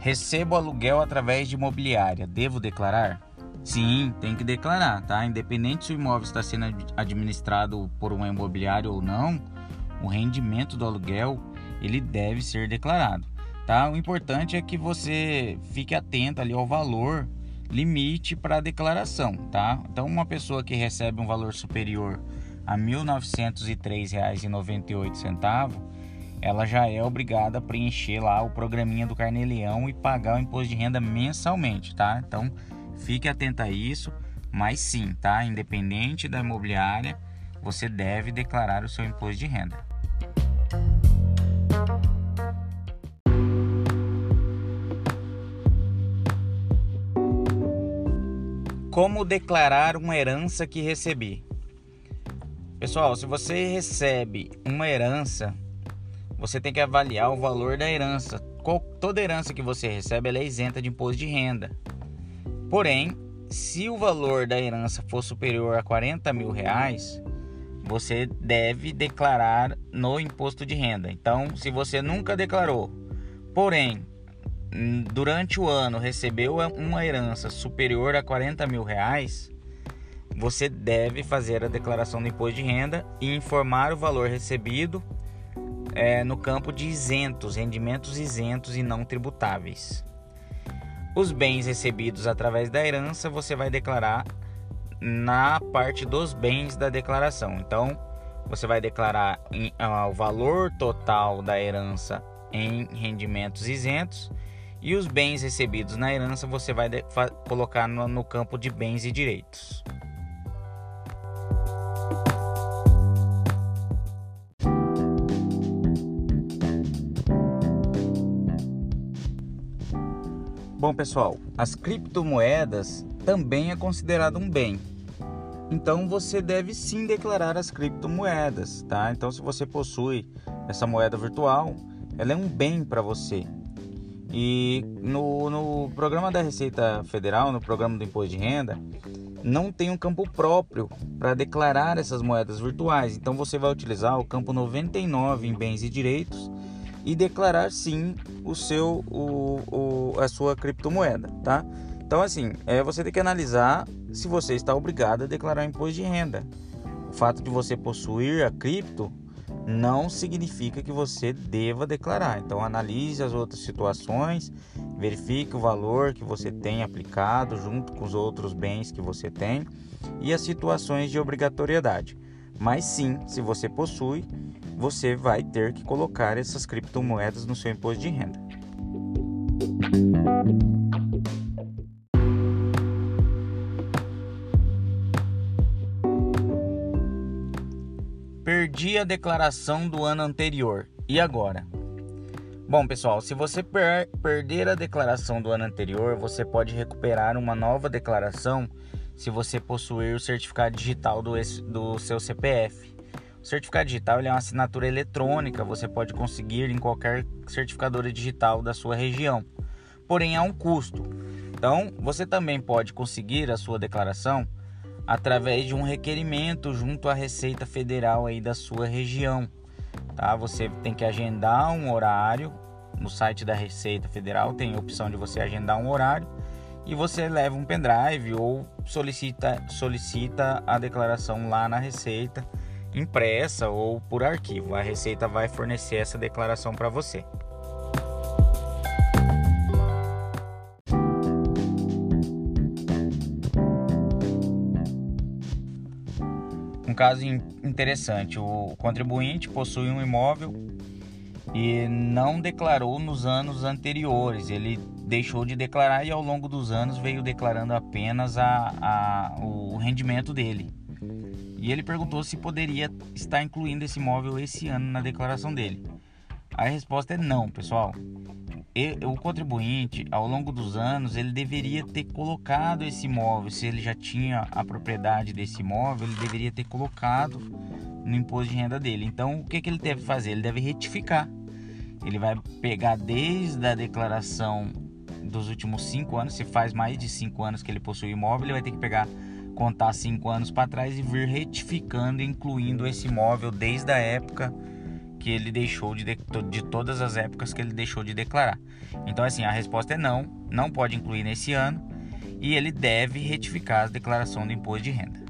Recebo aluguel através de imobiliária, devo declarar? Sim, tem que declarar, tá? Independente se o imóvel está sendo administrado por uma imobiliária ou não, o rendimento do aluguel ele deve ser declarado, tá? O importante é que você fique atento ali ao valor limite para declaração, tá? Então, uma pessoa que recebe um valor superior a R$ 1.903,98, ela já é obrigada a preencher lá o programinha do Carneleão e pagar o imposto de renda mensalmente, tá? Então, fique atento a isso, mas sim, tá? Independente da imobiliária, você deve declarar o seu imposto de renda. Como declarar uma herança que recebi? Pessoal, se você recebe uma herança, você tem que avaliar o valor da herança. Toda herança que você recebe é isenta de imposto de renda. Porém, se o valor da herança for superior a 40 mil reais, você deve declarar no imposto de renda. Então, se você nunca declarou, porém durante o ano recebeu uma herança superior a 40 mil reais, você deve fazer a declaração do imposto de renda e informar o valor recebido é, no campo de isentos, rendimentos isentos e não tributáveis. Os bens recebidos através da herança você vai declarar na parte dos bens da declaração. Então, você vai declarar em, uh, o valor total da herança em rendimentos isentos e os bens recebidos na herança você vai colocar no, no campo de bens e direitos. Bom, pessoal, as criptomoedas também é considerado um bem. Então você deve sim declarar as criptomoedas, tá? Então se você possui essa moeda virtual, ela é um bem para você. E no, no programa da Receita Federal, no programa do Imposto de Renda, não tem um campo próprio para declarar essas moedas virtuais. Então você vai utilizar o campo 99 em bens e direitos e declarar sim o seu o, o, a sua criptomoeda, tá? Então assim, é, você tem que analisar se você está obrigado a declarar imposto de renda. O fato de você possuir a cripto não significa que você deva declarar. Então analise as outras situações, verifique o valor que você tem aplicado junto com os outros bens que você tem e as situações de obrigatoriedade. Mas sim, se você possui, você vai ter que colocar essas criptomoedas no seu imposto de renda. Perdi a declaração do ano anterior. E agora? Bom, pessoal, se você per perder a declaração do ano anterior, você pode recuperar uma nova declaração se você possuir o certificado digital do, do seu CPF. O certificado digital é uma assinatura eletrônica, você pode conseguir em qualquer certificadora digital da sua região. Porém, há um custo. Então, você também pode conseguir a sua declaração através de um requerimento junto à Receita Federal aí da sua região. Tá? Você tem que agendar um horário no site da Receita Federal, tem a opção de você agendar um horário e você leva um pendrive ou solicita, solicita a declaração lá na Receita impressa ou por arquivo. A Receita vai fornecer essa declaração para você. caso interessante: o contribuinte possui um imóvel e não declarou nos anos anteriores. Ele deixou de declarar e ao longo dos anos veio declarando apenas a, a, o rendimento dele. E ele perguntou se poderia estar incluindo esse imóvel esse ano na declaração dele. A resposta é não, pessoal o contribuinte, ao longo dos anos, ele deveria ter colocado esse imóvel, se ele já tinha a propriedade desse imóvel, ele deveria ter colocado no imposto de renda dele. Então, o que, que ele deve fazer? Ele deve retificar. Ele vai pegar desde a declaração dos últimos cinco anos, se faz mais de cinco anos que ele possui imóvel, ele vai ter que pegar, contar cinco anos para trás e vir retificando, incluindo esse imóvel desde a época que ele deixou de, de todas as épocas que ele deixou de declarar. Então, assim, a resposta é não, não pode incluir nesse ano e ele deve retificar a declaração do imposto de renda.